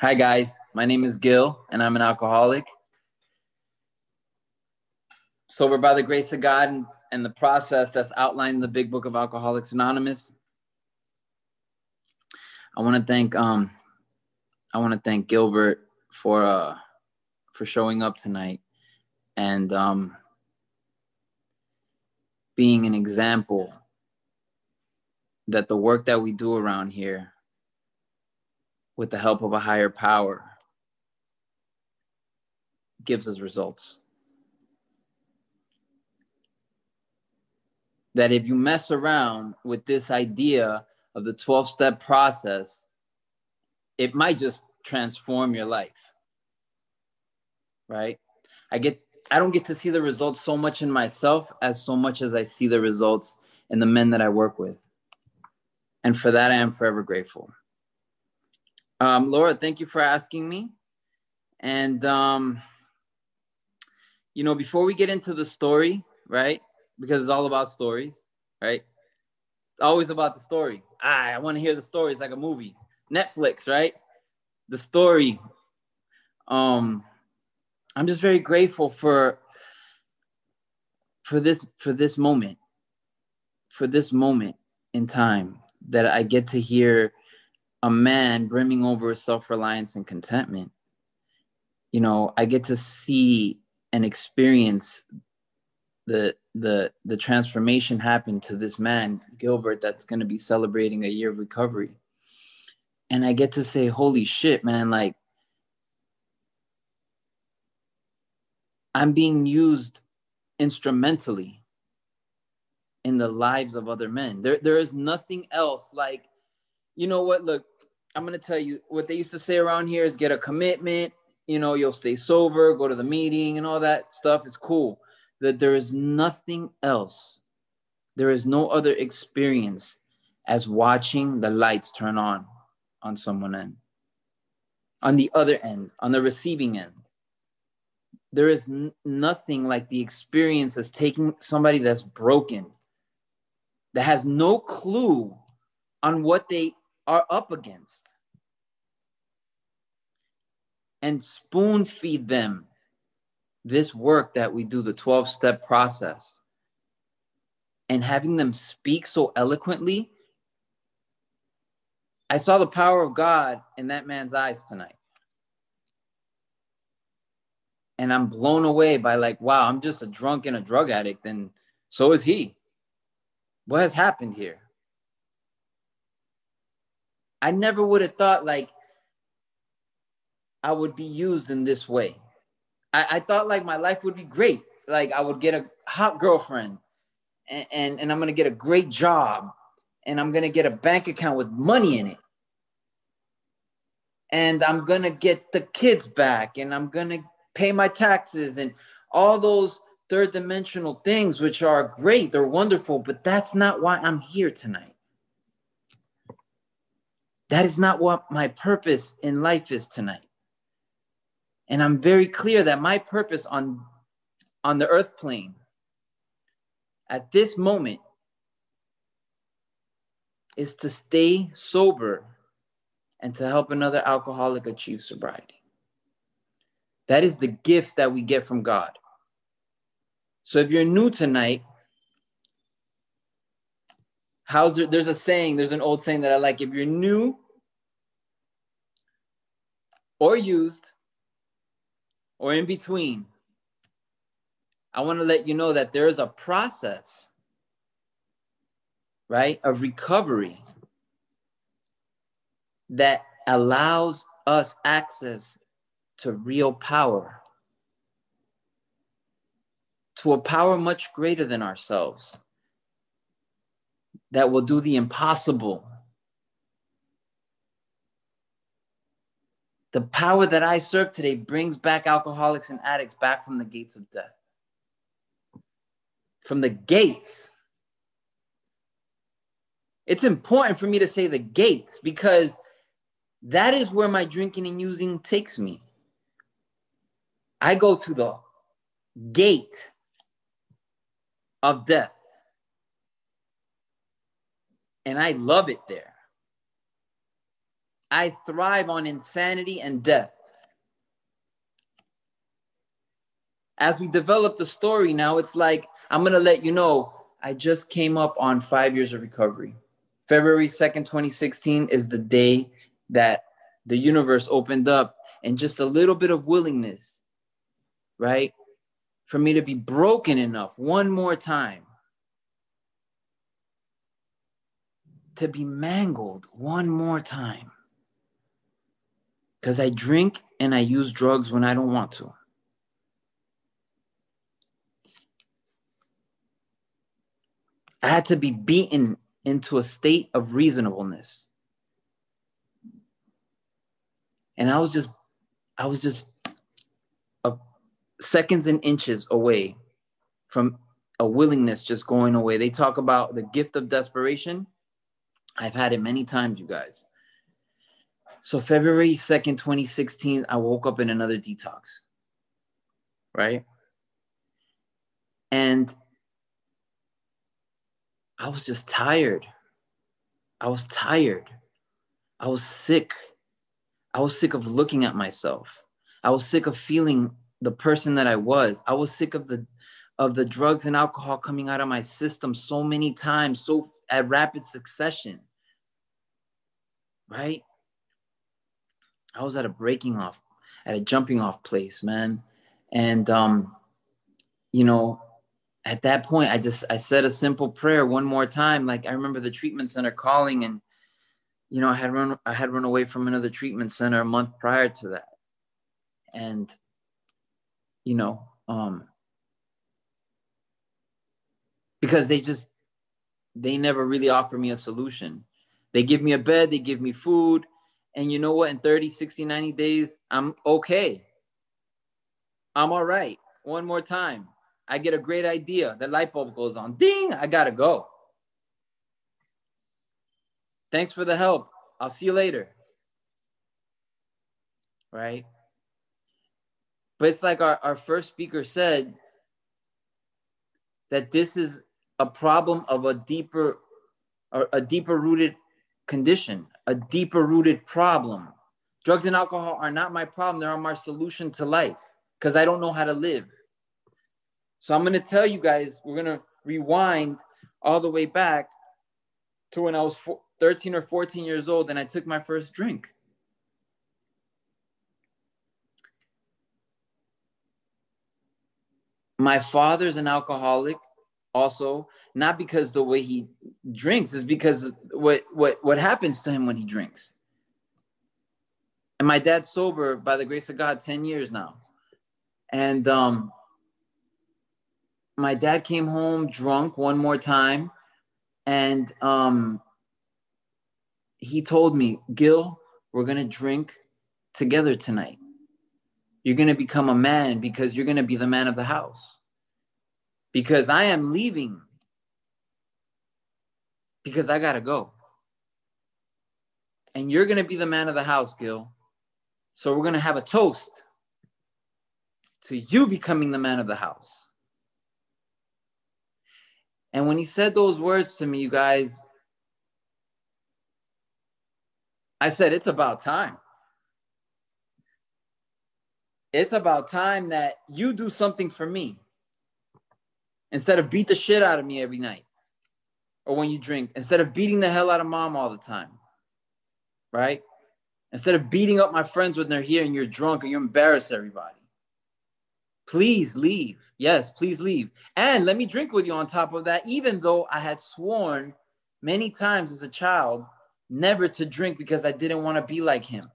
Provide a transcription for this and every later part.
Hi, guys. My name is Gil, and I'm an alcoholic. Sober by the grace of God and, the process that's outlined in the Big Book of Alcoholics Anonymous. I want to thank um, I want to thank Gilbert for uh, for showing up tonight and um, being an example that the work that we do around here with the help of a higher power gives us results. That if you mess around with this idea of the 12 step process, it might just transform your life. Right? I get I don't get to see the results so much in myself as so much as I see the results in the men that I work with. And for that I am forever grateful. Um, Laura, thank you for asking me. And, um, you know, before we get into the story, right? Because it's all about stories, right? It's always about the story. I, I want to hear the story. It's like a movie. Netflix, right? The story. Um, I'm just very grateful for for this for this moment, for this moment in time that I get to hear a man brimming over with self-reliance and contentment you know i get to see and experience the the the transformation happen to this man gilbert that's going to be celebrating a year of recovery. And i get to say holy shit man like i'm being used instrumentally in the lives of other men. There there is nothing else like you know what look I'm gonna tell you what they used to say around here is get a commitment. You know, you'll stay sober, go to the meeting, and all that stuff is cool. That there is nothing else. There is no other experience as watching the lights turn on on someone end. On the other end, on the receiving end, there is n- nothing like the experience as taking somebody that's broken, that has no clue on what they are up against and spoon feed them this work that we do, the 12 step process, and having them speak so eloquently. I saw the power of God in that man's eyes tonight. And I'm blown away by, like, wow, I'm just a drunk and a drug addict, and so is he. What has happened here? I never would have thought like I would be used in this way. I, I thought like my life would be great. Like I would get a hot girlfriend and, and, and I'm gonna get a great job and I'm gonna get a bank account with money in it. And I'm gonna get the kids back and I'm gonna pay my taxes and all those third dimensional things, which are great, they're wonderful, but that's not why I'm here tonight. That is not what my purpose in life is tonight. And I'm very clear that my purpose on, on the earth plane at this moment is to stay sober and to help another alcoholic achieve sobriety. That is the gift that we get from God. So if you're new tonight, how's there, there's a saying, there's an old saying that I like. If you're new or used or in between, I want to let you know that there is a process, right, of recovery that allows us access to real power, to a power much greater than ourselves that will do the impossible. The power that I serve today brings back alcoholics and addicts back from the gates of death. From the gates. It's important for me to say the gates because that is where my drinking and using takes me. I go to the gate of death. And I love it there. I thrive on insanity and death. As we develop the story now, it's like, I'm going to let you know, I just came up on five years of recovery. February 2nd, 2016 is the day that the universe opened up and just a little bit of willingness, right? For me to be broken enough one more time to be mangled one more time. Because I drink and I use drugs when I don't want to. I had to be beaten into a state of reasonableness. And I was just, I was just a, seconds and inches away from a willingness just going away. They talk about the gift of desperation. I've had it many times, you guys. So February 2nd, 2016, I woke up in another detox. Right? And I was just tired. I was tired. I was sick. I was sick of looking at myself. I was sick of feeling the person that I was. I was sick of the of the drugs and alcohol coming out of my system so many times, so at rapid succession. Right? I was at a breaking off, at a jumping off place, man. And um, you know, at that point, I just I said a simple prayer one more time. Like I remember the treatment center calling, and you know I had run I had run away from another treatment center a month prior to that, and you know um, because they just they never really offer me a solution. They give me a bed, they give me food, and you know what? In 30, 60, 90 days, I'm okay. I'm all right. One more time. I get a great idea. The light bulb goes on. Ding, I gotta go. Thanks for the help. I'll see you later. Right? But it's like our, our first speaker said that this is a problem of a deeper a deeper rooted condition, a deeper rooted problem. Drugs and alcohol are not my problem, they're my solution to life because I don't know how to live. So I'm going to tell you guys, we're going to rewind all the way back to when I was 13 or 14 years old and I took my first drink. My father's an alcoholic also, not because the way he drinks, is because what what what happens to him when he drinks. And my dad's sober by the grace of God 10 years now. And um my dad came home drunk one more time and um, he told me, Gil, we're to drink together tonight. You're to become a man because you're to be the man of the house. Because I am leaving because I got to go. And you're going to be the man of the house, Gil. So we're going to have a toast to you becoming the man of the house. And when he said those words to me, you guys, I said, it's about time. It's about time that you do something for me instead of beat the shit out of me every night or when you drink, instead of beating the hell out of mom all the time, right? Instead of beating up my friends when they're here and you're drunk and you embarrass everybody. Please leave. Yes, please leave. And let me drink with you on top of that, even though I had sworn many times as a child never to drink because I didn't want to be like him.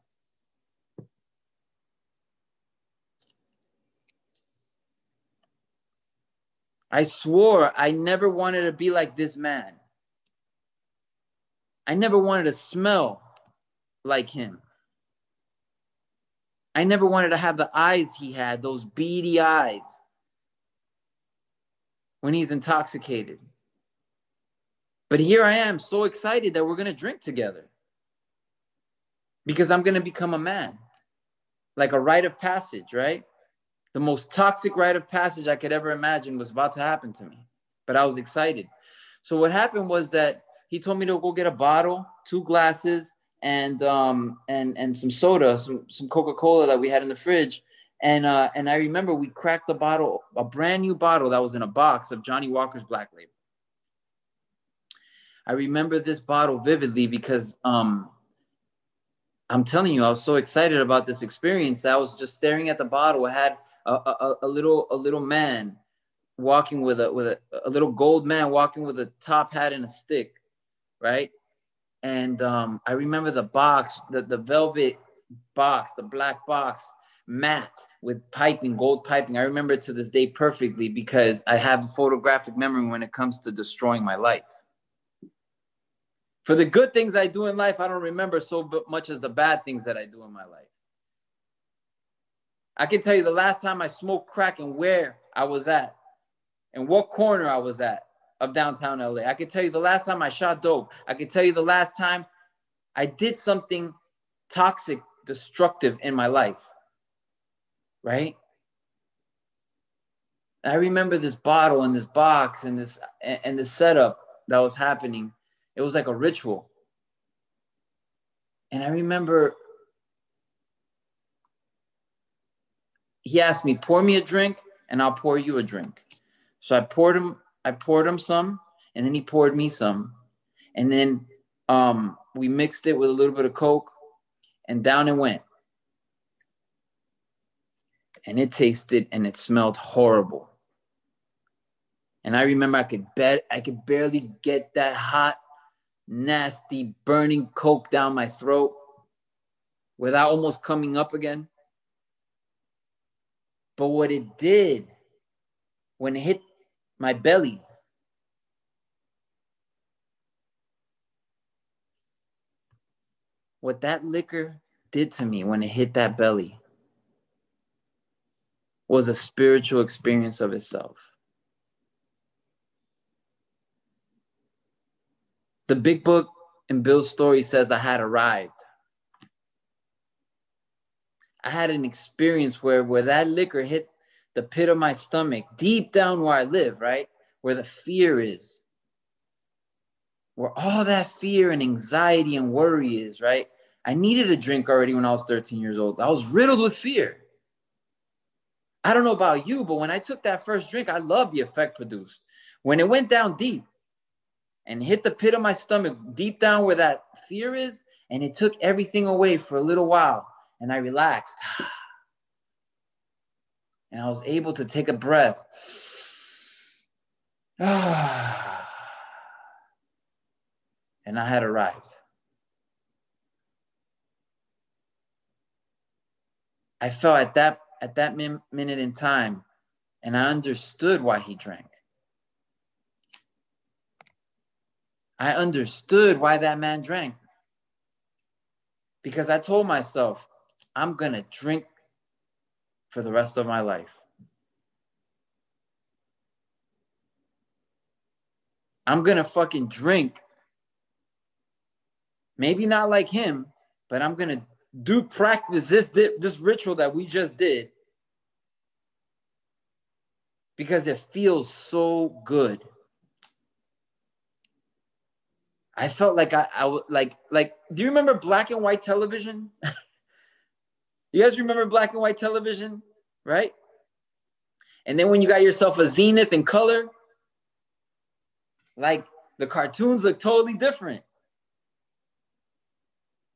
I swore I never wanted to be like this man. I never wanted to smell like him. I never wanted to have the eyes he had, those beady eyes, when he's intoxicated. But here I am, so excited that we're going to drink together because I'm going to become a man, like a rite of passage, right? The most toxic rite of passage I could ever imagine was about to happen to me, but I was excited. So, what happened was that he told me to go get a bottle, two glasses, and um and and some soda, some some Coca Cola that we had in the fridge, and uh and I remember we cracked a bottle, a brand new bottle that was in a box of Johnnie Walker's Black Label. I remember this bottle vividly because um I'm telling you, I was so excited about this experience that I was just staring at the bottle. I had a, a, a little a little man walking with a with a, a little gold man walking with a top hat and a stick, right? And um, I remember the box, the, the velvet box, the black box, matte with piping, gold piping. I remember it to this day perfectly because I have a photographic memory when it comes to destroying my life. For the good things I do in life, I don't remember so much as the bad things that I do in my life. I can tell you the last time I smoked crack and where I was at and what corner I was at of downtown LA. I can tell you the last time I shot dope. I can tell you the last time I did something toxic, destructive in my life. Right? I remember this bottle and this box and this and the setup that was happening it was like a ritual. And I remember he asked me, pour me a drink and I'll pour you a drink. So I poured him, I poured him some, and then he poured me some. And then um, we mixed it with a little bit of Coke and down it went. And it tasted and it smelled horrible. And I remember I could bet I could barely get that hot nasty burning coke down my throat without almost coming up again. But what it did when it hit my belly, what that liquor did to me when it hit that belly was a spiritual experience of itself. The big book in Bill's story says I had arrived. I had an experience where, where that liquor hit the pit of my stomach, deep down where I live, right? Where the fear is. Where all that fear and anxiety and worry is, right? I needed a drink already when I was 13 years old. I was riddled with fear. I don't know about you, but when I took that first drink, I loved the effect produced. When it went down deep, and hit the pit of my stomach, deep down where that fear is. And it took everything away for a little while. And I relaxed. And I was able to take a breath. and I had arrived. I felt at that at that min- minute in time, and I understood why he drank. I understood why that man drank. Because I told myself, I'm going to drink for the rest of my life. I'm going to fucking drink. Maybe not like him, but I'm going to do practice this this ritual that we just did because it feels so good. I felt like I, I like like. Do you remember black and white television? you guys remember black and white television, right? And then when you got yourself a Zenith in color, like the cartoons look totally different.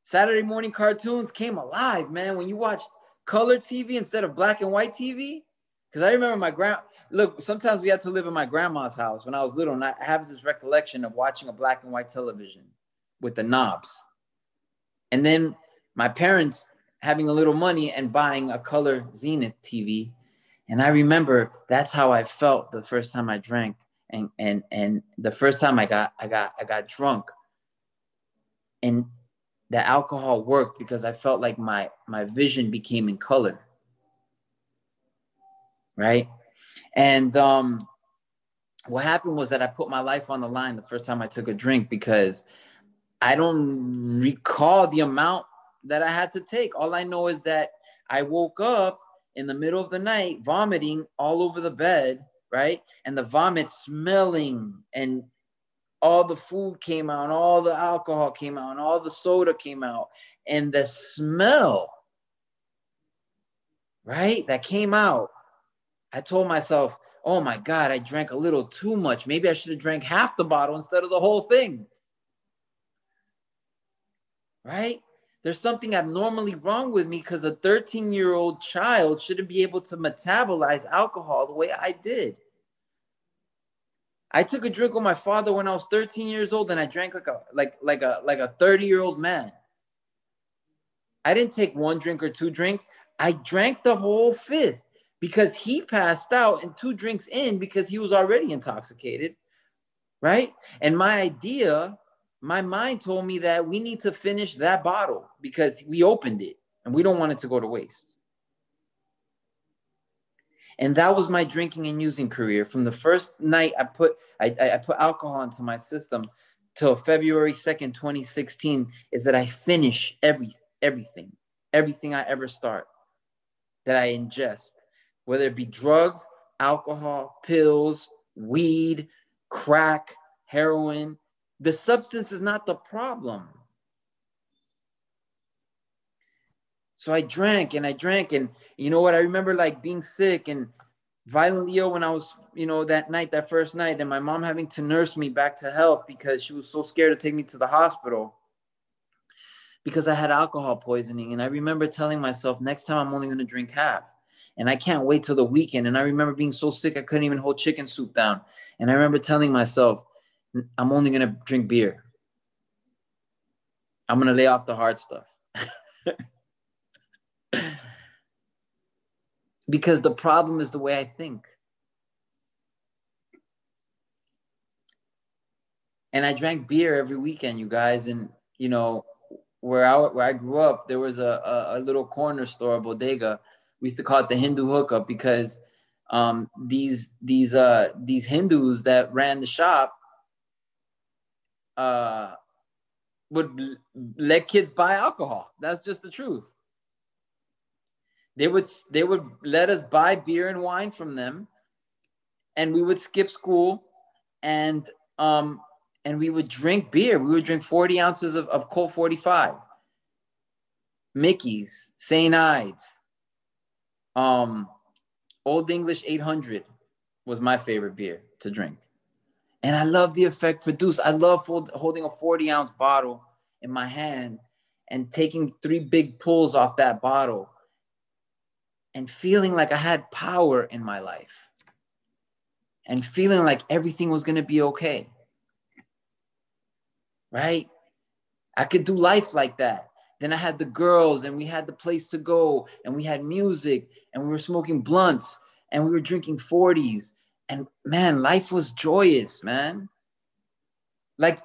Saturday morning cartoons came alive, man. When you watched color TV instead of black and white TV, because I remember my grand look, sometimes we had to live in my grandma's house when I was little, and I have this recollection of watching a black and white television with the knobs. And then my parents having a little money and buying a color Zenith TV. And I remember that's how I felt the first time I drank. And and and the first time I got I got I got drunk. And the alcohol worked because I felt like my my vision became in color. Right? And um, what happened was that I put my life on the line the first time I took a drink because I don't recall the amount that I had to take. All I know is that I woke up in the middle of the night vomiting all over the bed, right? And the vomit smelling and all the food came out, all the alcohol came out, and all the soda came out, and the smell, right, that came out. I told myself, oh my God, I drank a little too much. Maybe I should have drank half the bottle instead of the whole thing. Right? There's something abnormally wrong with me because a 13 year old child shouldn't be able to metabolize alcohol the way I did. I took a drink with my father when I was 13 years old and I drank like a like like a like a 30 year old man. I didn't take one drink or two drinks. I drank the whole fifth because he passed out and two drinks in because he was already intoxicated. Right? And my idea, my mind told me that we need to finish that bottle because we opened it and we don't want it to go to waste. And that was my drinking and using career. From the first night I put I, I put alcohol into my system till February 2nd, 2016, is that I finish every everything, everything I ever start that I ingest, whether it be drugs, alcohol, pills, weed, crack, heroin. The substance is not the problem. So I drank and I drank and you know what? I remember like being sick and violently ill when I was, you know, that night, that first night, and my mom having to nurse me back to health because she was so scared to take me to the hospital because I had alcohol poisoning. And I remember telling myself, next time I'm only going to drink half. And I can't wait till the weekend. And I remember being so sick, I couldn't even hold chicken soup down. And I remember telling myself, I'm only to drink beer. I'm to lay off the hard stuff. because the problem is the way I think. And I drank beer every weekend, you guys. And, you know, where I, where I grew up, there was a, a, a little corner store, a bodega. We used to call it the Hindu hookup because um, these these uh, these Hindus that ran the shop uh, would let kids buy alcohol. That's just the truth. They would they would let us buy beer and wine from them, and we would skip school, and um and we would drink beer. We would drink 40 ounces of, of Colt 45, Mickey's, St. Ides, um, Old English 800 was my favorite beer to drink. And I love the effect produced. I love hold, holding a 40 ounce bottle in my hand and taking three big pulls off that bottle and feeling like I had power in my life and feeling like everything was going to be okay. Right? I could do life like that. Then I had the girls and we had the place to go and we had music and we were smoking blunts and we were drinking 40s. And man, life was joyous, man. Like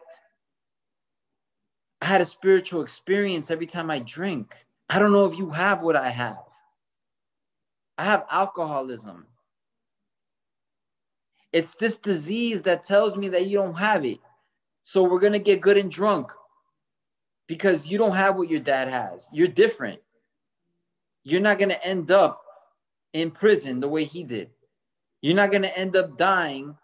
I had a spiritual experience every time I drink. I don't know if you have what I have. I have alcoholism. It's this disease that tells me that you don't have it. So we're going to get good and drunk because you don't have what your dad has. You're different. You're not going to end up in prison the way he did. You're not going to end up dying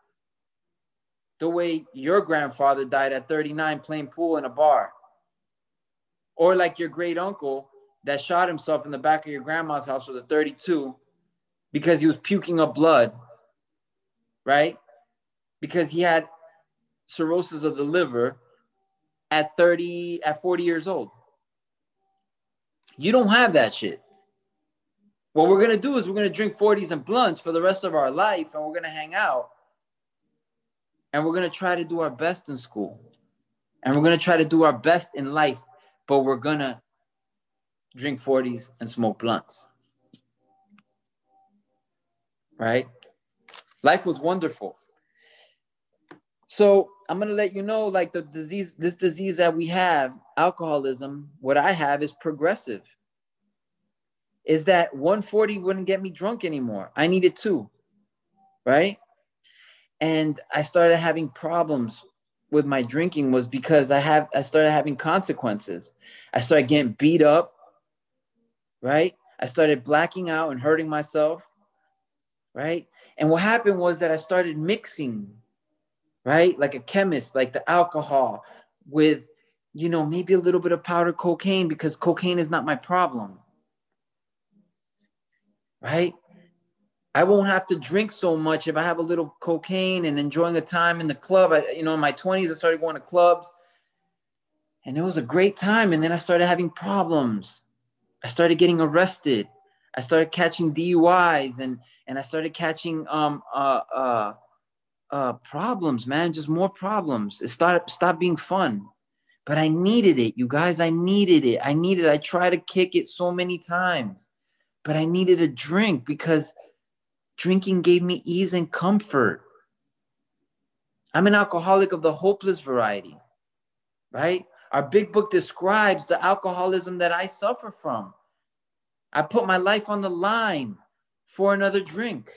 the way your grandfather died at 39 playing pool in a bar. Or like your great uncle that shot himself in the back of your grandma's house with a 32 because he was puking up blood, right? Because he had cirrhosis of the liver at 30, at 40 years old. You don't have that shit. What we're gonna do is we're gonna drink 40s and blunts for the rest of our life and we're gonna hang out. And we're gonna try to do our best in school. And we're gonna try to do our best in life, but we're gonna drink 40s and smoke blunts right? Life was wonderful. So I'm gonna let you know, like the disease, this disease that we have, alcoholism, what I have is progressive. Is that 140 wouldn't get me drunk anymore. I needed two, right? And I started having problems with my drinking was because I have I started having consequences. I started getting beat up, right? I started blacking out and hurting myself right? And what happened was that I started mixing, right? Like a chemist, like the alcohol with, you know, maybe a little bit of powder cocaine because cocaine is not my problem, right? I won't have to drink so much if I have a little cocaine and enjoying a time in the club. I, you know, in my 20s, I started going to clubs and it was a great time. And then I started having problems. I started getting arrested. I started catching DUIs and, and I started catching um, uh, uh, uh, problems, man, just more problems. It started, stopped being fun. But I needed it, you guys. I needed it. I needed it. I tried to kick it so many times, but I needed a drink because – Drinking gave me ease and comfort. I'm an alcoholic of the hopeless variety, right? Our big book describes the alcoholism that I suffer from. I put my life on the line for another drink.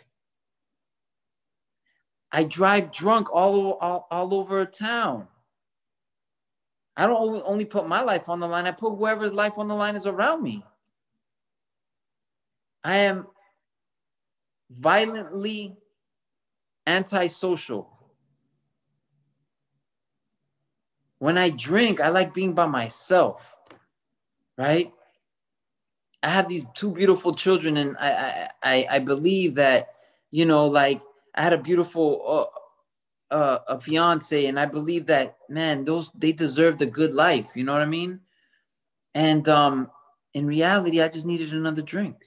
I drive drunk all, all, all over town. I don't only put my life on the line, I put whoever's life on the line is around me. I am violently antisocial. When I drink, I like being by myself, right? I have these two beautiful children, and I I I, believe that you know, like I had a beautiful uh, uh, a fiance, and I believe that man, those they deserved a good life. You know what I mean? And um, in reality, I just needed another drink.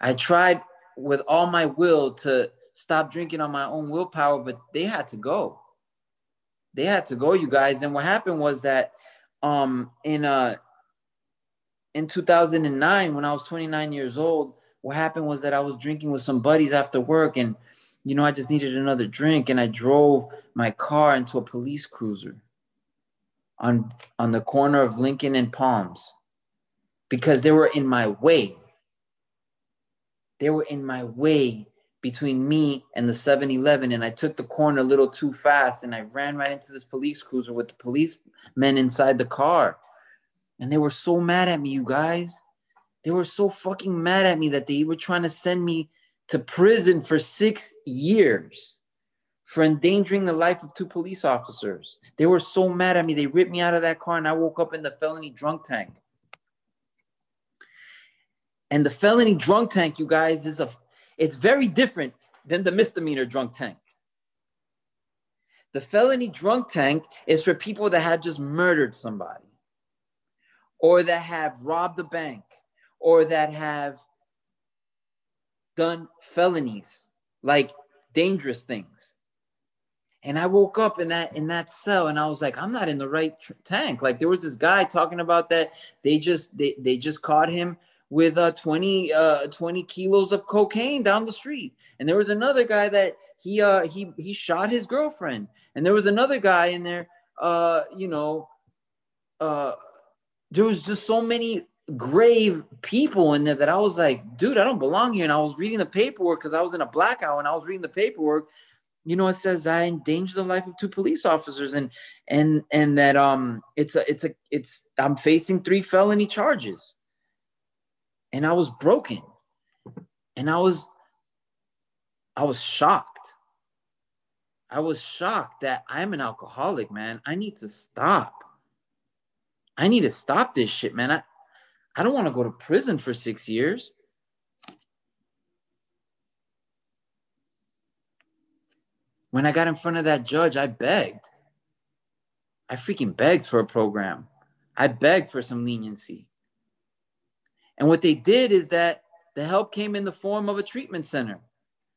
I tried with all my will to stop drinking on my own willpower, but they had to go. They had to go, you guys. And what happened was that um in uh in 2009 when I was 29 years old, what happened was that I was drinking with some buddies after work and you know, I just needed another drink and I drove my car into a police cruiser on on the corner of Lincoln and Palms because they were in my way. They were in my way between me and the 7 Eleven, and I took the corner a little too fast and I ran right into this police cruiser with the policemen inside the car. And they were so mad at me, you guys. They were so fucking mad at me that they were trying to send me to prison for six years for endangering the life of two police officers. They were so mad at me. They ripped me out of that car and I woke up in the felony drunk tank. And the felony drunk tank, you guys, is a it's very different than the misdemeanor drunk tank. The felony drunk tank is for people that have just murdered somebody, or that have robbed a bank, or that have done felonies, like dangerous things. And I woke up in that in that cell, and I was like, I'm not in the right tr- tank. Like there was this guy talking about that they just they they just caught him with uh, 20, uh, 20 kilos of cocaine down the street. And there was another guy that he uh, he he shot his girlfriend. And there was another guy in there, uh, you know, uh, there was just so many grave people in there that I was like, dude, I don't belong here. And I was reading the paperwork because I was in a blackout and I was reading the paperwork. You know, it says I endangered the life of two police officers and and and that um it's a it's a it's I'm facing three felony charges and I was broken. And I was I was shocked. I was shocked that I'm an alcoholic, man. I need to stop. I need to stop this shit, man. I, I don't want to go to prison for six years. When I got in front of that judge, I begged. I freaking begged for a program. I begged for some leniency. And what they did is that the help came in the form of a treatment center.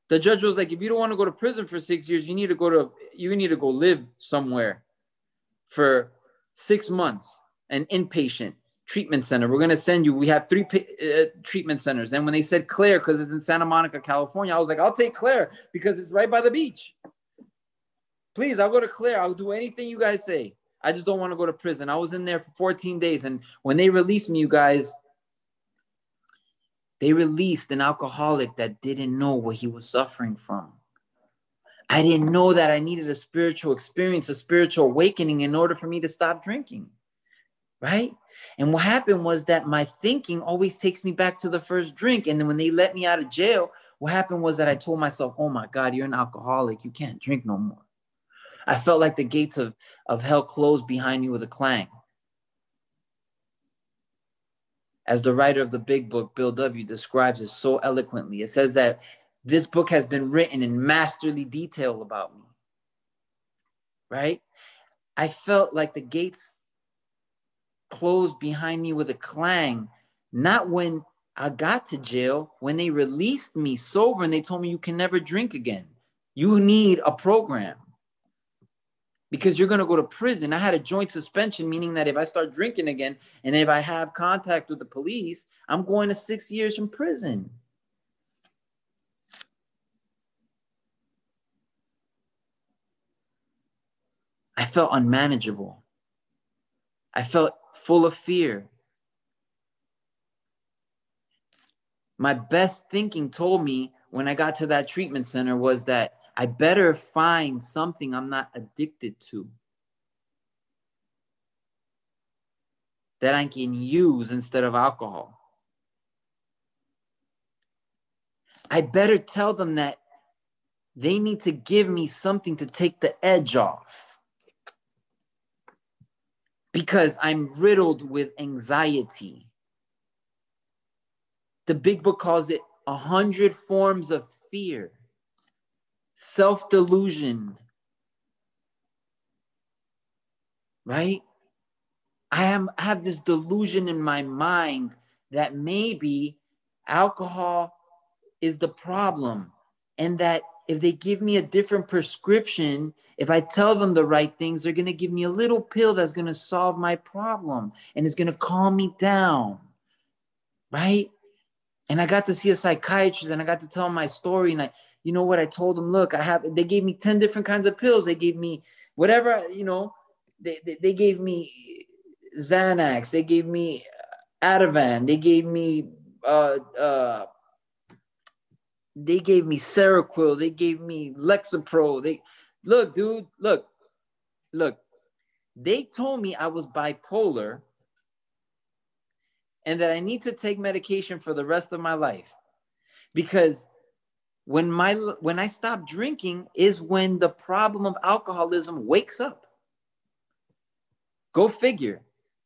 The judge was like, if you don't want to go to prison for six years, you need to go to you need to go live somewhere for six months, an inpatient treatment center. We're gonna send you. We have three uh, treatment centers. And when they said Clare, because it's in Santa Monica, California, I was like, I'll take Clare because it's right by the beach. Please, I'll go to Clare. I'll do anything you guys say. I just don't want to go to prison. I was in there for 14 days, and when they released me, you guys, they released an alcoholic that didn't know what he was suffering from. I didn't know that I needed a spiritual experience, a spiritual awakening in order for me to stop drinking. Right? And what happened was that my thinking always takes me back to the first drink. And then when they let me out of jail, what happened was that I told myself, oh my God, you're an alcoholic. You can't drink no more. I felt like the gates of, of hell closed behind me with a clang. As the writer of the big book, Bill W., describes it so eloquently, it says that this book has been written in masterly detail about me. Right? I felt like the gates closed behind me with a clang, not when I got to jail, when they released me sober and they told me you can never drink again. You need a program because you're going to go to prison. I had a joint suspension, meaning that if I start drinking again and if I have contact with the police, I'm going to six years in prison. I felt unmanageable. I felt full of fear. My best thinking told me when I got to that treatment center was that I better find something I'm not addicted to that I can use instead of alcohol. I better tell them that they need to give me something to take the edge off because I'm riddled with anxiety. The big book calls it a hundred forms of fear, self delusion, right? I am I have this delusion in my mind that maybe alcohol is the problem and that if they give me a different prescription, if I tell them the right things, they're going to give me a little pill that's going to solve my problem and it's going to calm me down. Right? And I got to see a psychiatrist and I got to tell my story. And I, you know what? I told them, look, I have, they gave me 10 different kinds of pills. They gave me whatever, you know, they, they, they gave me Xanax. They gave me Ativan. They gave me uh, uh, they gave me Seroquel, they gave me Lexapro. They look, dude, look, look. They told me I was bipolar and that I need to take medication for the rest of my life. Because when my when I stop drinking is when the problem of alcoholism wakes up. Go figure.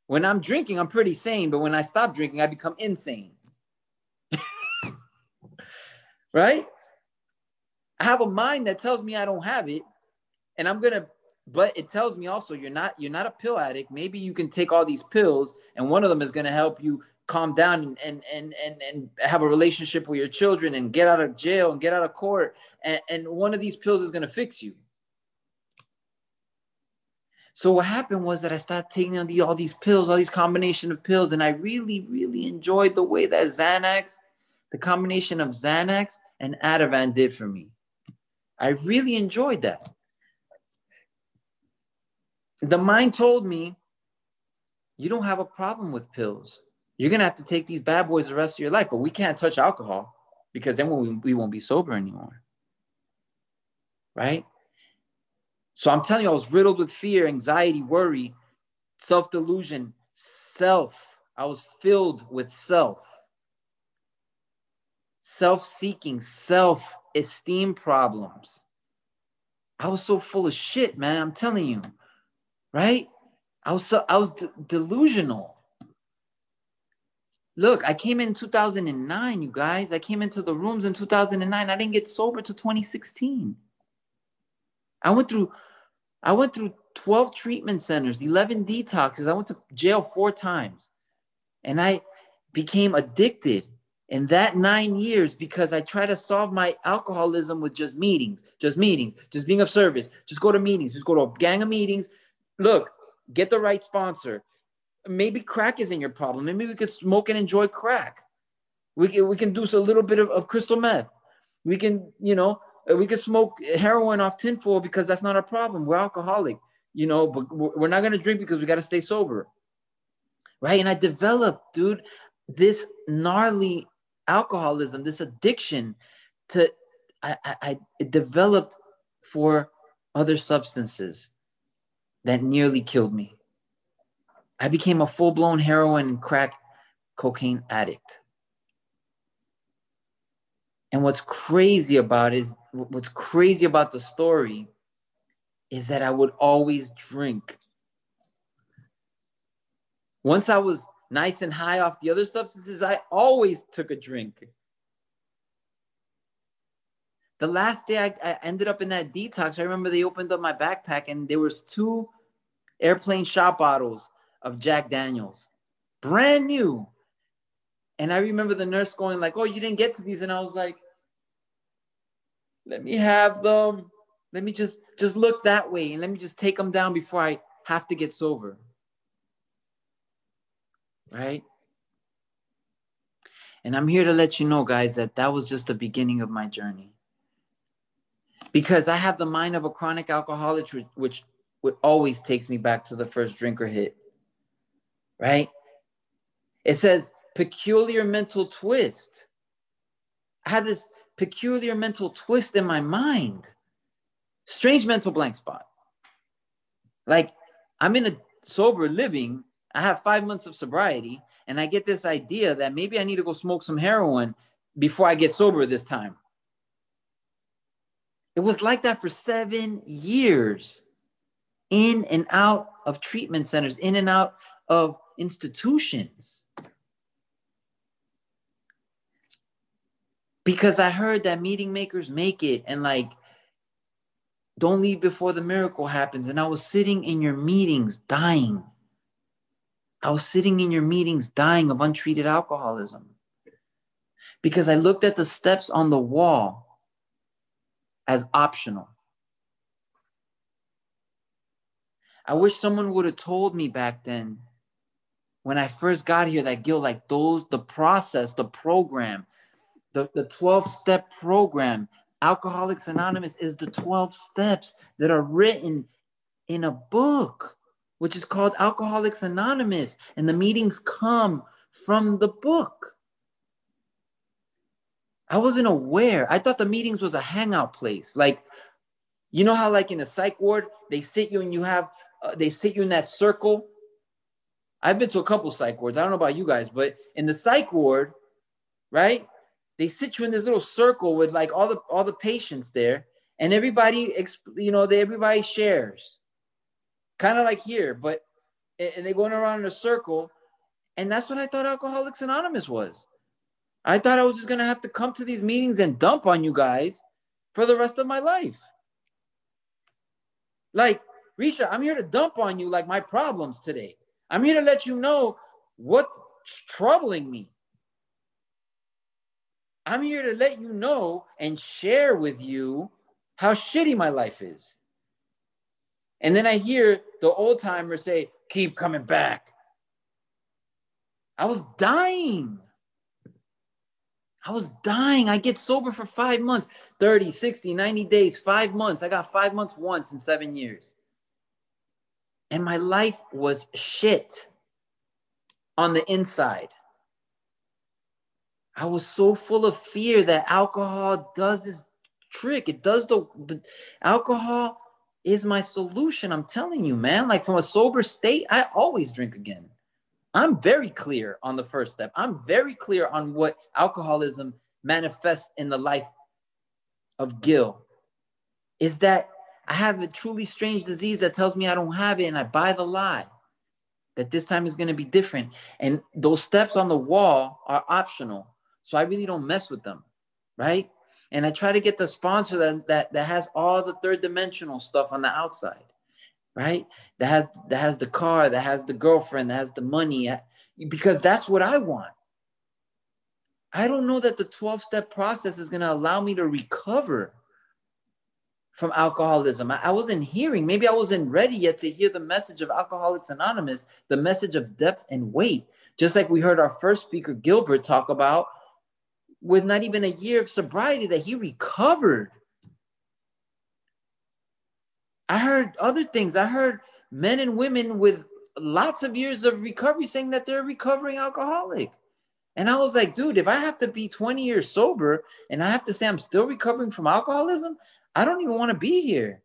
When I'm drinking, I'm pretty sane, but when I stop drinking, I become insane right? I have a mind that tells me I don't have it, and I'm gonna, but it tells me also you're not you're not a pill addict. Maybe you can take all these pills, and one of them is gonna help you calm down and and and and, have a relationship with your children and get out of jail and get out of court. And, and one of these pills is gonna fix you. So what happened was that I started taking all, the, all these pills, all these combination of pills, and I really, really enjoyed the way that Xanax, the combination of Xanax and Ativan did for me. I really enjoyed that. The mind told me, you don't have a problem with pills. You're to have to take these bad boys the rest of your life, but we can't touch alcohol because then we, we won't be sober anymore. Right? So I'm telling you, I was riddled with fear, anxiety, worry, self delusion, self. I was filled with self self seeking, self esteem problems. I was so full of shit, man. I'm telling you, right? I was so I was de- delusional. Look, I came in 2009, you guys. I came into the rooms in 2009. I didn't get sober till 2016. I went through I went through 12 treatment centers, 11 detoxes. I went to jail four times. And I became addicted in that nine years because I try to solve my alcoholism with just meetings, just meetings, just being of service, just go to meetings, just go to a gang of meetings. Look, get the right sponsor. Maybe crack isn't your problem. Maybe we could smoke and enjoy crack. We can, we can do a little bit of, of crystal meth. We can, you know, uh, we can smoke heroin off tinfoil because that's not a problem. We're alcoholic, you know, but we're not going to drink because we got to stay sober. Right. And I developed, dude, this gnarly alcoholism, this addiction to I, I, I developed for other substances that nearly killed me. I became a full blown heroin and crack cocaine addict. And what's crazy about is what's crazy about the story is that I would always drink. Once I was nice and high off the other substances, I always took a drink. The last day I, I, ended up in that detox, I remember they opened up my backpack and there was two airplane shot bottles of Jack Daniel's, brand new. And I remember the nurse going like, "Oh, you didn't get to these," and I was like, "Let me have them. Let me just just look that way, and let me just take them down before I have to get sober." Right? And I'm here to let you know, guys, that that was just the beginning of my journey. Because I have the mind of a chronic alcoholic, which, which always takes me back to the first drinker hit. Right? It says, peculiar mental twist. I had this peculiar mental twist in my mind. Strange mental blank spot. Like I'm in a sober living, I have five months of sobriety, and I get this idea that maybe I need to go smoke some heroin before I get sober this time. It was like that for seven years, in and out of treatment centers, in and out of institutions. because I heard that meeting makers make it and like don't leave before the miracle happens. And I was sitting in your meetings dying. I was sitting in your meetings dying of untreated alcoholism because I looked at the steps on the wall as optional. I wish someone would have told me back then when I first got here that Gil, like those, the process, the program, the, the 12 step program. Alcoholics Anonymous is the 12 steps that are written in a book, which is called Alcoholics Anonymous. And the meetings come from the book. I wasn't aware. I thought the meetings was a hangout place. Like, you know how, like in a psych ward, they sit you and you have, uh, they sit you in that circle. I've been to a couple psych wards. I don't know about you guys, but in the psych ward, right? they sit you in this little circle with like all the all the patients there and everybody you know they everybody shares kind of like here but and they're going around in a circle and that's what i thought alcoholics anonymous was i thought i was just going to have to come to these meetings and dump on you guys for the rest of my life like risha i'm here to dump on you like my problems today i'm here to let you know what's troubling me I'm here to let you know and share with you how shitty my life is. And then I hear the old timer say, keep coming back. I was dying. I was dying. I get sober for five months 30, 60, 90 days, five months. I got five months once in seven years. And my life was shit on the inside. I was so full of fear that alcohol does this trick. It does the, the alcohol is my solution. I'm telling you, man. Like from a sober state, I always drink again. I'm very clear on the first step. I'm very clear on what alcoholism manifests in the life of Gil. Is that I have a truly strange disease that tells me I don't have it, and I buy the lie that this time is going to be different. And those steps on the wall are optional. So I really don't mess with them, right? And I try to get the sponsor that, that, that has all the third dimensional stuff on the outside, right? That has that has the car, that has the girlfriend, that has the money, uh, because that's what I want. I don't know that the 12 step process is going to allow me to recover from alcoholism. I, I, wasn't hearing, maybe I wasn't ready yet to hear the message of Alcoholics Anonymous, the message of depth and weight. Just like we heard our first speaker, Gilbert, talk about with not even a year of sobriety that he recovered. I heard other things. I heard men and women with lots of years of recovery saying that they're a recovering alcoholic. And I was like, dude, if I have to be 20 years sober and I have to say I'm still recovering from alcoholism, I don't even want to be here.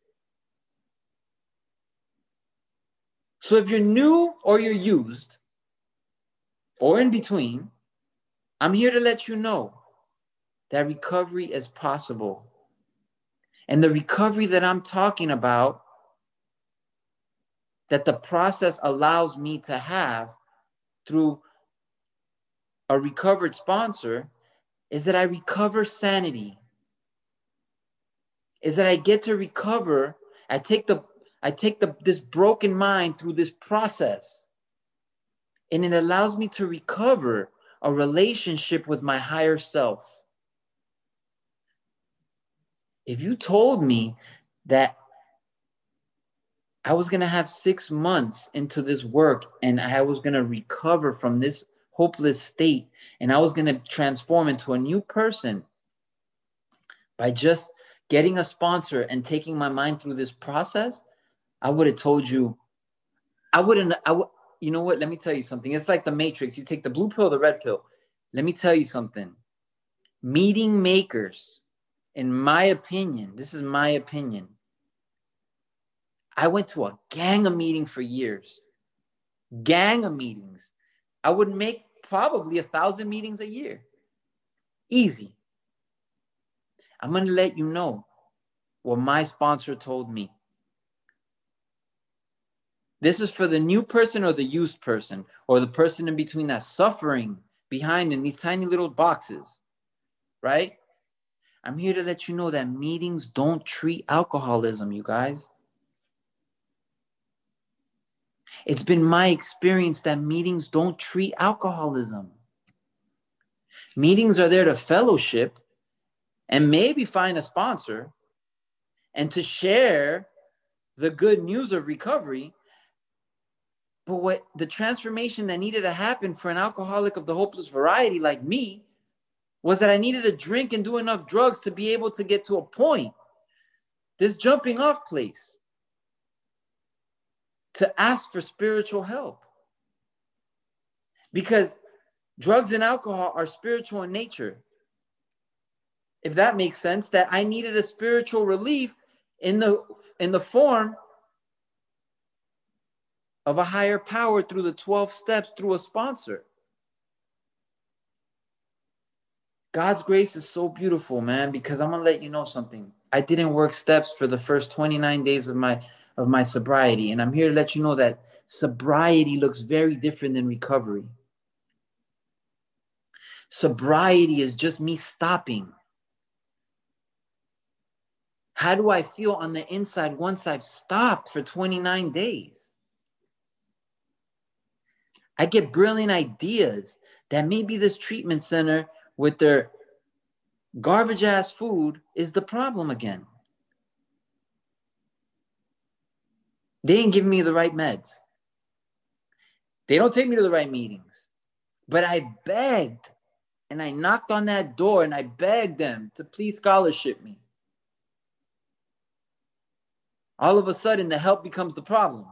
So if you're new or you're used or in between, I'm here to let you know that recovery is possible. And the recovery that I'm talking about, that the process allows me to have through a recovered sponsor, is that I recover sanity. Is that I get to recover. I take the I take the this broken mind through this process. And it allows me to recover a relationship with my higher self. If you told me that I was going to have six months into this work and I was going to recover from this hopeless state and I was going to transform into a new person by just getting a sponsor and taking my mind through this process, I would have told you, I wouldn't, I would, you know what? Let me tell you something. It's like the Matrix. You take the blue pill, the red pill. Let me tell you something. Meeting makers, in my opinion, this is my opinion. I went to a gang of meetings for years. Gang of meetings. I would make probably a thousand meetings a year. Easy. I'm going to let you know what my sponsor told me. This is for the new person or the used person or the person in between that's suffering behind in these tiny little boxes, right? I'm here to let you know that meetings don't treat alcoholism, you guys. It's been my experience that meetings don't treat alcoholism. Meetings are there to fellowship and maybe find a sponsor and to share the good news of recovery but what the transformation that needed to happen for an alcoholic of the hopeless variety like me was that I needed to drink and do enough drugs to be able to get to a point, this jumping off place, to ask for spiritual help. Because drugs and alcohol are spiritual in nature. If that makes sense, that I needed a spiritual relief in the in the form of a higher power through the 12 steps through a sponsor. God's grace is so beautiful, man, because I'm gonna let you know something. I didn't work steps for the first 29 days of my of my sobriety, and I'm here to let you know that sobriety looks very different than recovery. Sobriety is just me stopping. How do I feel on the inside once I've stopped for 29 days? I get brilliant ideas that maybe this treatment center with their garbage ass food is the problem again. They ain't giving me the right meds. They don't take me to the right meetings. But I begged and I knocked on that door and I begged them to please scholarship me. All of a sudden, the help becomes the problem.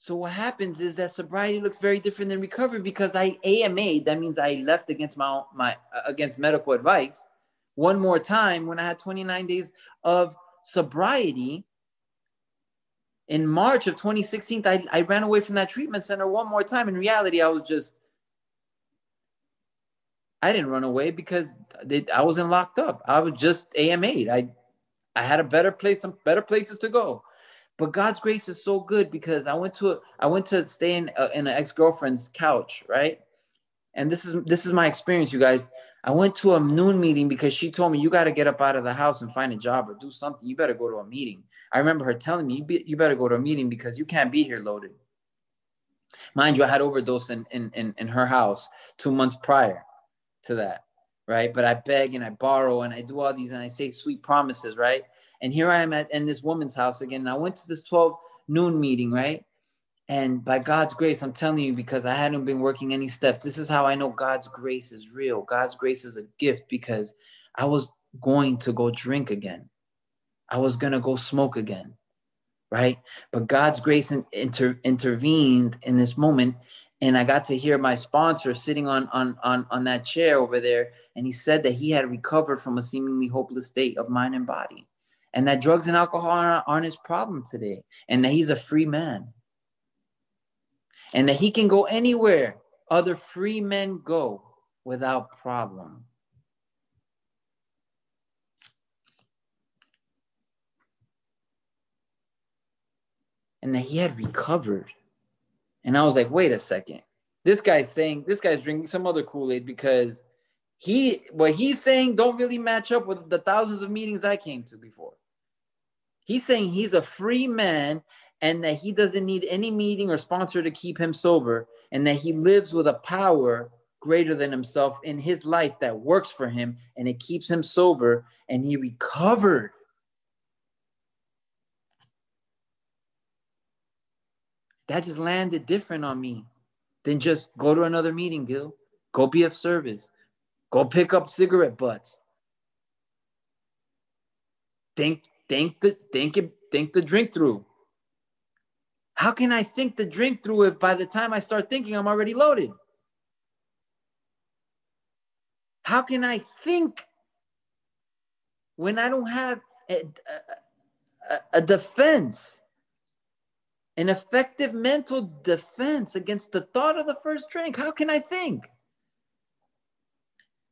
So what happens is that sobriety looks very different than recovery because I AMA, that means I left against my my against medical advice one more time when I had 29 days of sobriety. In March of 2016, I, I ran away from that treatment center one more time. In reality, I was just I didn't run away because they, I wasn't locked up. I was just AMA. I I had a better place, some better places to go. But God's grace is so good because I went to a, I went to stay in a, in an ex girlfriend's couch, right? And this is this is my experience, you guys. I went to a noon meeting because she told me you got to get up out of the house and find a job or do something. You better go to a meeting. I remember her telling me you, be, you better go to a meeting because you can't be here loaded. Mind you, I had overdose in, in, in, in her house two months prior to that, right? But I beg and I borrow and I do all these and I say sweet promises, right? And here I am at in this woman's house again. And I went to this 12 noon meeting, right? And by God's grace, I'm telling you, because I hadn't been working any steps, this is how I know God's grace is real. God's grace is a gift because I was going to go drink again. I was going to go smoke again, right? But God's grace inter- intervened in this moment. And I got to hear my sponsor sitting on, on, on, on that chair over there. And he said that he had recovered from a seemingly hopeless state of mind and body and that drugs and alcohol aren't, aren't his problem today, and that he's a free man, and that he can go anywhere other free men go without problem. And that he had recovered. And I was like, wait a second. This guy's saying, this guy's drinking some other Kool Aid because he, what he's saying don't really match up with the thousands of meetings I came to before. He's saying he's a free man and that he doesn't need any meeting or sponsor to keep him sober and that he lives with a power greater than himself in his life that works for him and it keeps him sober and he recovered. That just landed different on me than just go to another meeting, Gil. Go be of service. Go pick up cigarette butts. Think, think the think it, think the drink through. How can I think the drink through if by the time I start thinking I'm already loaded? How can I think when I don't have a, a, a defense? An effective mental defense against the thought of the first drink. How can I think?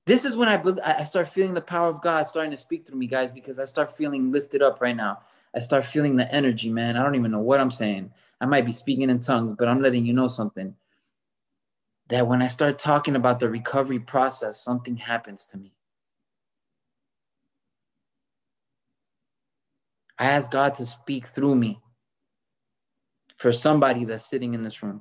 This is when I I start feeling the power of God starting to speak through me, guys, because I start feeling lifted up right now. I start feeling the energy, man. I don't even know what I'm saying. I might be speaking in tongues, but I'm letting you know something. That when I start talking about the recovery process, something happens to me. I ask God to speak through me for somebody that's sitting in this room.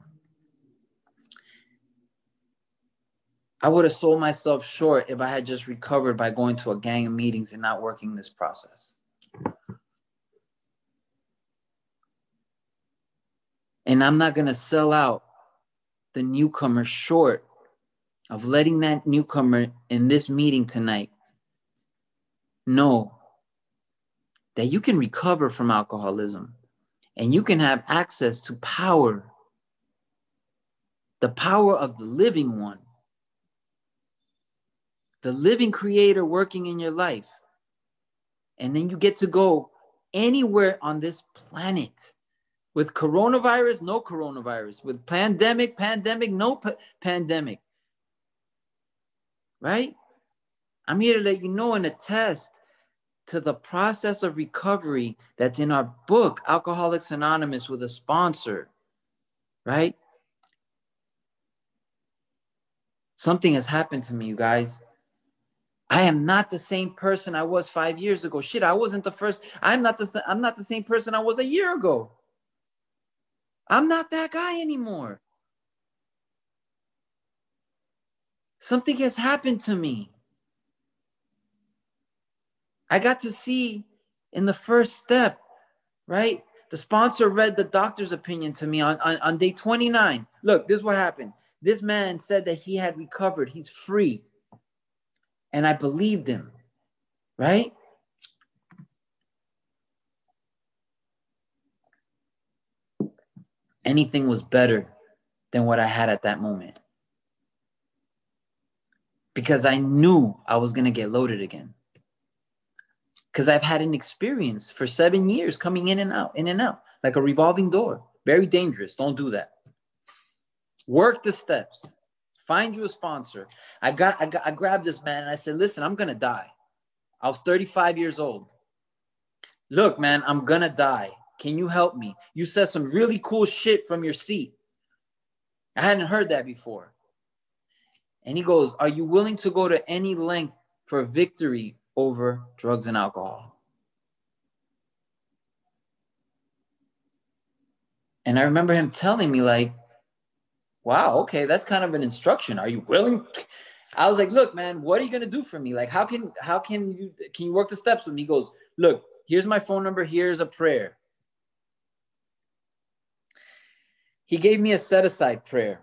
I would have sold myself short if I had just recovered by going to a gang of meetings and not working this process. And I'm not going to sell out the newcomer short of letting that newcomer in this meeting tonight know that you can recover from alcoholism and you can have access to power the power of the living one, the living creator working in your life. And then you get to go anywhere on this planet with coronavirus, no coronavirus, with pandemic, pandemic, no pa- pandemic. Right? I'm here to let you know and attest to the process of recovery that's in our book, Alcoholics Anonymous, with a sponsor, right? Something has happened to me, you guys. I am not the same person I was five years ago. Shit, I wasn't the first. I'm not the. I'm not the same person I was a year ago. I'm not that guy anymore. Something has happened to me. I got to see in the first step, right? The sponsor read the doctor's opinion to me on, on, on day 29. Look, this is what happened. This man said that he had recovered, he's free. And I believed him, right? Anything was better than what I had at that moment. Because I knew I was going to get loaded again because I've had an experience for seven years coming in and out, in and out, like a revolving door. Very dangerous. Don't do that. Work the steps. Find you a sponsor. I got, I got, I grabbed this man and I said, "Listen, I'm gonna die. I was 35 years old. Look, man, I'm gonna die. Can you help me? You said some really cool shit from your seat. I hadn't heard that before. And he goes, Are you willing to go to any length for victory over drugs and alcohol. And I remember him telling me, like, wow, okay, that's kind of an instruction. Are you willing? I was like, look, man, what are you gonna do for me? Like, how can how can you can you work the steps with me? He goes, look, here's my phone number, here's a prayer. He gave me a set aside prayer.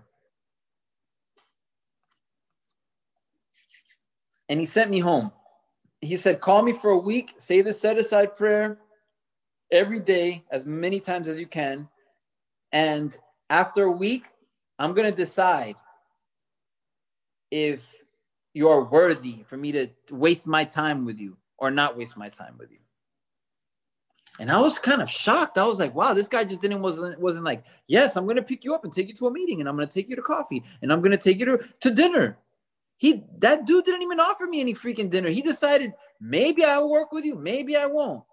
And he sent me home he said, Call me for a week, say the set aside prayer every day, as many times as you can. And after a week, I'm going to decide if you are worthy for me to waste my time with you or not waste my time with you. And I was kind of shocked. I was like, wow, this guy just didn't wasn't wasn't like, yes, I'm gonna pick you up and take you to a meeting, and I'm gonna take you to coffee, and I'm gonna take you to, to dinner. He that dude didn't even offer me any freaking dinner. He decided maybe I'll work with you, maybe I won't.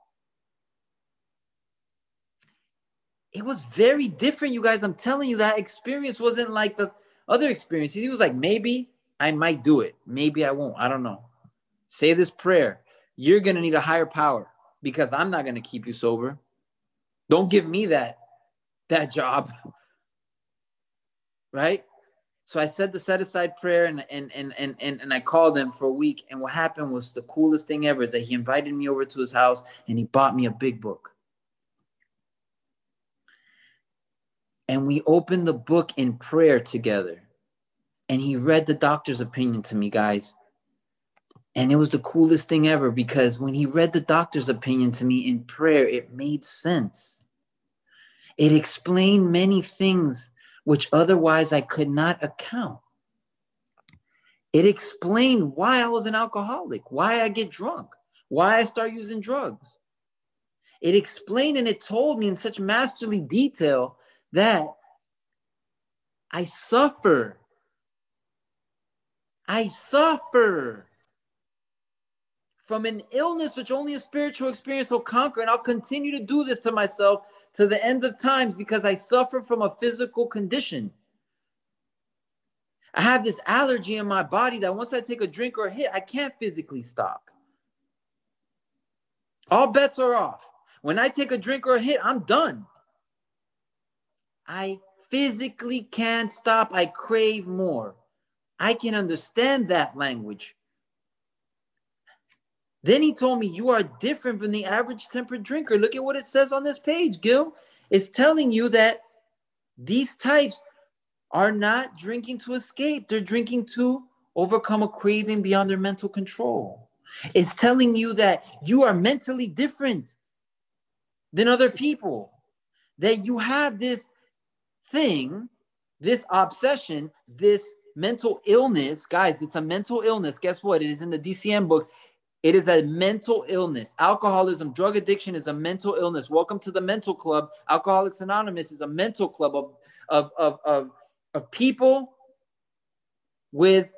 It was very different, you guys. I'm telling you, that experience wasn't like the other experiences. He was like, maybe I might do it, maybe I won't. I don't know. Say this prayer. You're gonna need a higher power because I'm not to keep you sober. Don't give me that that job. right? So I said the set aside prayer and and and and and, and I called him for a week. And what happened was the coolest thing ever is that he invited me over to his house and he bought me a big book. And we opened the book in prayer together. And he read the doctor's opinion to me, guys. And it was the coolest thing ever because when he read the doctor's opinion to me in prayer, it made sense. It explained many things which otherwise I could not account. It explained why I was an alcoholic, why I get drunk, why I start using drugs. It explained and it told me in such masterly detail that I suffer. I suffer from an illness which only a spiritual experience will conquer. And I'll continue to do this to myself to the end of times because I suffer from a physical condition. I have this allergy in my body that once I take a drink or a hit, I can't physically stop. All bets are off. When I take a drink or a hit, I'm done. I physically can't stop. I crave more. I can understand that language. Then he told me, You are different from the average temperate drinker. Look at what it says on this page, Gil. It's telling you that these types are not drinking to escape, they're drinking to overcome a craving beyond their mental control. It's telling you that you are mentally different than other people, that you have this thing, this obsession, this mental illness. Guys, it's a mental illness. Guess what? It is in the DCM books. It is a mental illness. Alcoholism, drug addiction is a mental illness. Welcome to the mental club. Alcoholics Anonymous is a mental club of, of, of, of, of people with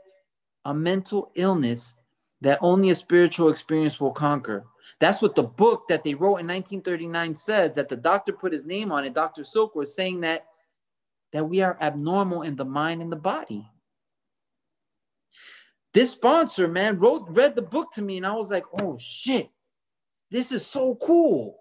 a mental illness that only a spiritual experience will conquer. That's what the book that they wrote in 1939 says that the doctor put his name on it, Dr. Silkworth, saying that that we are abnormal in the mind and the body. This sponsor, man, wrote read the book to me, and I was like, oh shit, this is so cool.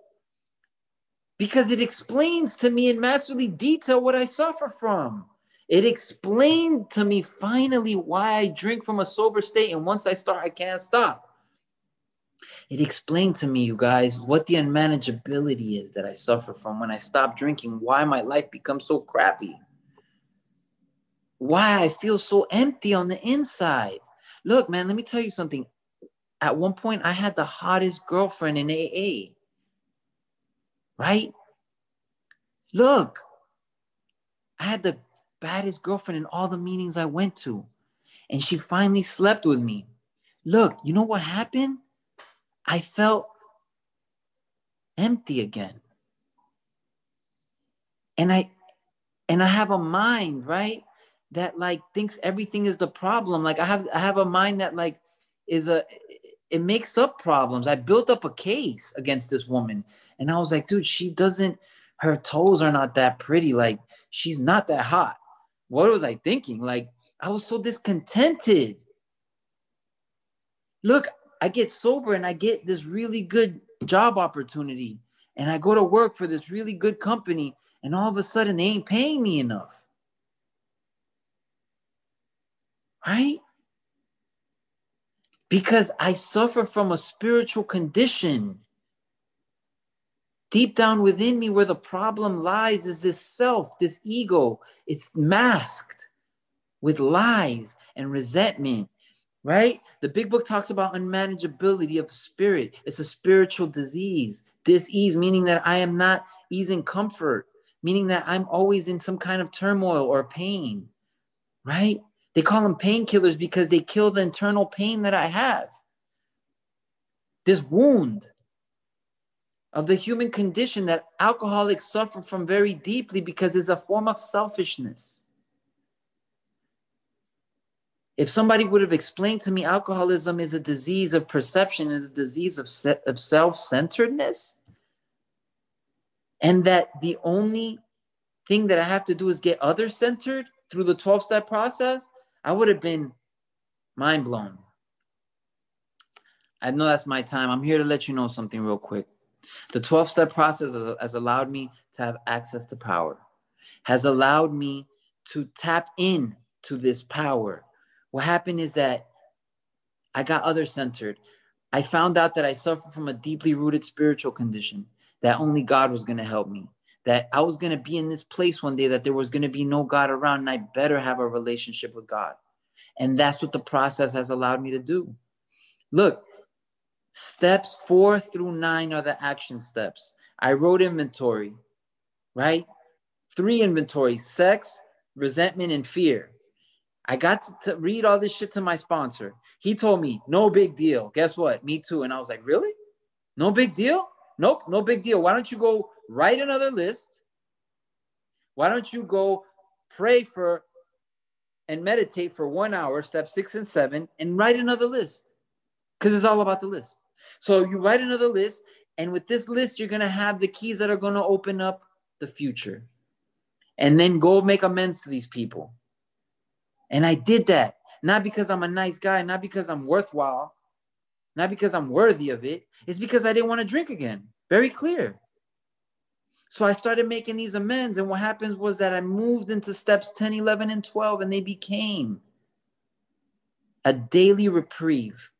Because it explains to me in masterly detail what I suffer from. It explained to me finally why I drink from a sober state, and once I start, I can't stop. It explained to me, you guys, what the unmanageability is that I suffer from when I stop drinking, why my life becomes so crappy, why I feel so empty on the inside. Look, man, let me tell you something. At one point, I had the hottest girlfriend in AA. Right? Look, I had the baddest girlfriend in all the meetings I went to. And she finally slept with me. Look, you know what happened? I felt empty again. And I and I have a mind, right? That like thinks everything is the problem. Like I have I have a mind that like is a it makes up problems. I built up a case against this woman and I was like, dude, she doesn't her toes are not that pretty. Like she's not that hot. What was I thinking? Like I was so discontented. Look, I get sober and I get this really good job opportunity and I go to work for this really good company and all of a sudden they ain't paying me enough. Right? Because I suffer from a spiritual condition. Deep down within me, where the problem lies, is this self, this ego. It's masked with lies and resentment, right? The big book talks about unmanageability of spirit. It's a spiritual disease. Disease, meaning that I am not ease in comfort, meaning that I'm always in some kind of turmoil or pain, right? They call them painkillers because they kill the internal pain that I have. This wound of the human condition that alcoholics suffer from very deeply because it's a form of selfishness. If somebody would have explained to me alcoholism is a disease of perception, is a disease of, se- of self centeredness, and that the only thing that I have to do is get other centered through the 12 step process, I would have been mind blown. I know that's my time. I'm here to let you know something real quick. The 12 step process has allowed me to have access to power, has allowed me to tap in to this power. What happened is that I got other centered. I found out that I suffered from a deeply rooted spiritual condition, that only God was going to help me, that I was going to be in this place one day that there was going to be no God around, and I better have a relationship with God. And that's what the process has allowed me to do. Look, Steps four through nine are the action steps. I wrote inventory, right? Three inventory sex, resentment, and fear. I got to, to, read all this shit to my sponsor. He told me, no big deal. Guess what? Me too. And I was like, really? No big deal? Nope, no big deal. Why don't you go write another list? Why don't you go pray for and meditate for one hour, step six and seven, and write another list? Because it's all about the list. So you write another list, and with this list, you're gonna have the keys that are gonna open up the future. And then go make amends to these people. And I did that, not because I'm a nice guy, not because I'm worthwhile, not because I'm worthy of it. It's because I didn't want to drink again. Very clear. So I started making these amends. And what happens was that I moved into steps 10, 11, and 12, and they became a daily reprieve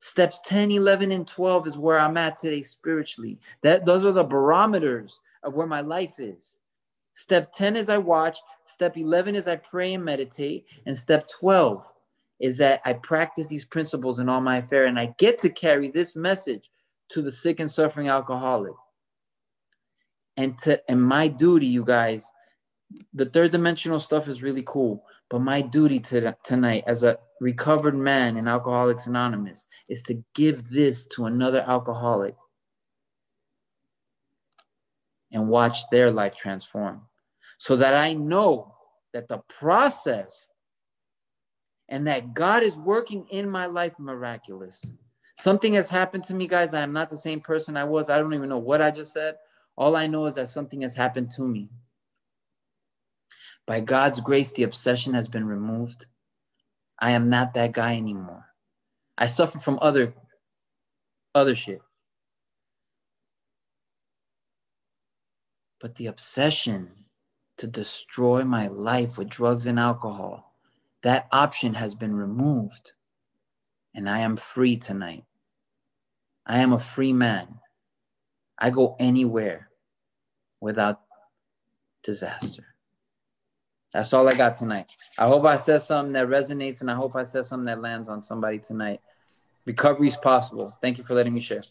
Steps 10, 11, and 12 is where I'm at today spiritually. That those are the barometers of where my life is. Step 10 is I watch, step 11 is I pray and meditate, and step 12 is that I practice these principles in all my affair and I get to carry this message to the sick and suffering alcoholic. And to and my duty, you guys, the third dimensional stuff is really cool, but my duty to, tonight as a recovered man in Alcoholics Anonymous is to give this to another alcoholic and watch their life transform so that I know that the process and that God is working in my life miraculous. Something has happened to me, guys. I am not the same person I was. I don't even know what I just said. All I know is that something has happened to me. By God's grace, the obsession has been removed. I am not that guy anymore. I suffer from other other shit. But the obsession to destroy my life with drugs and alcohol, that option has been removed. And I am free tonight. I am a free man. I go anywhere without disaster. That's all I got tonight. I hope I said something that resonates and I hope I said something that lands on somebody tonight. Recovery is possible. Thank you for letting me share.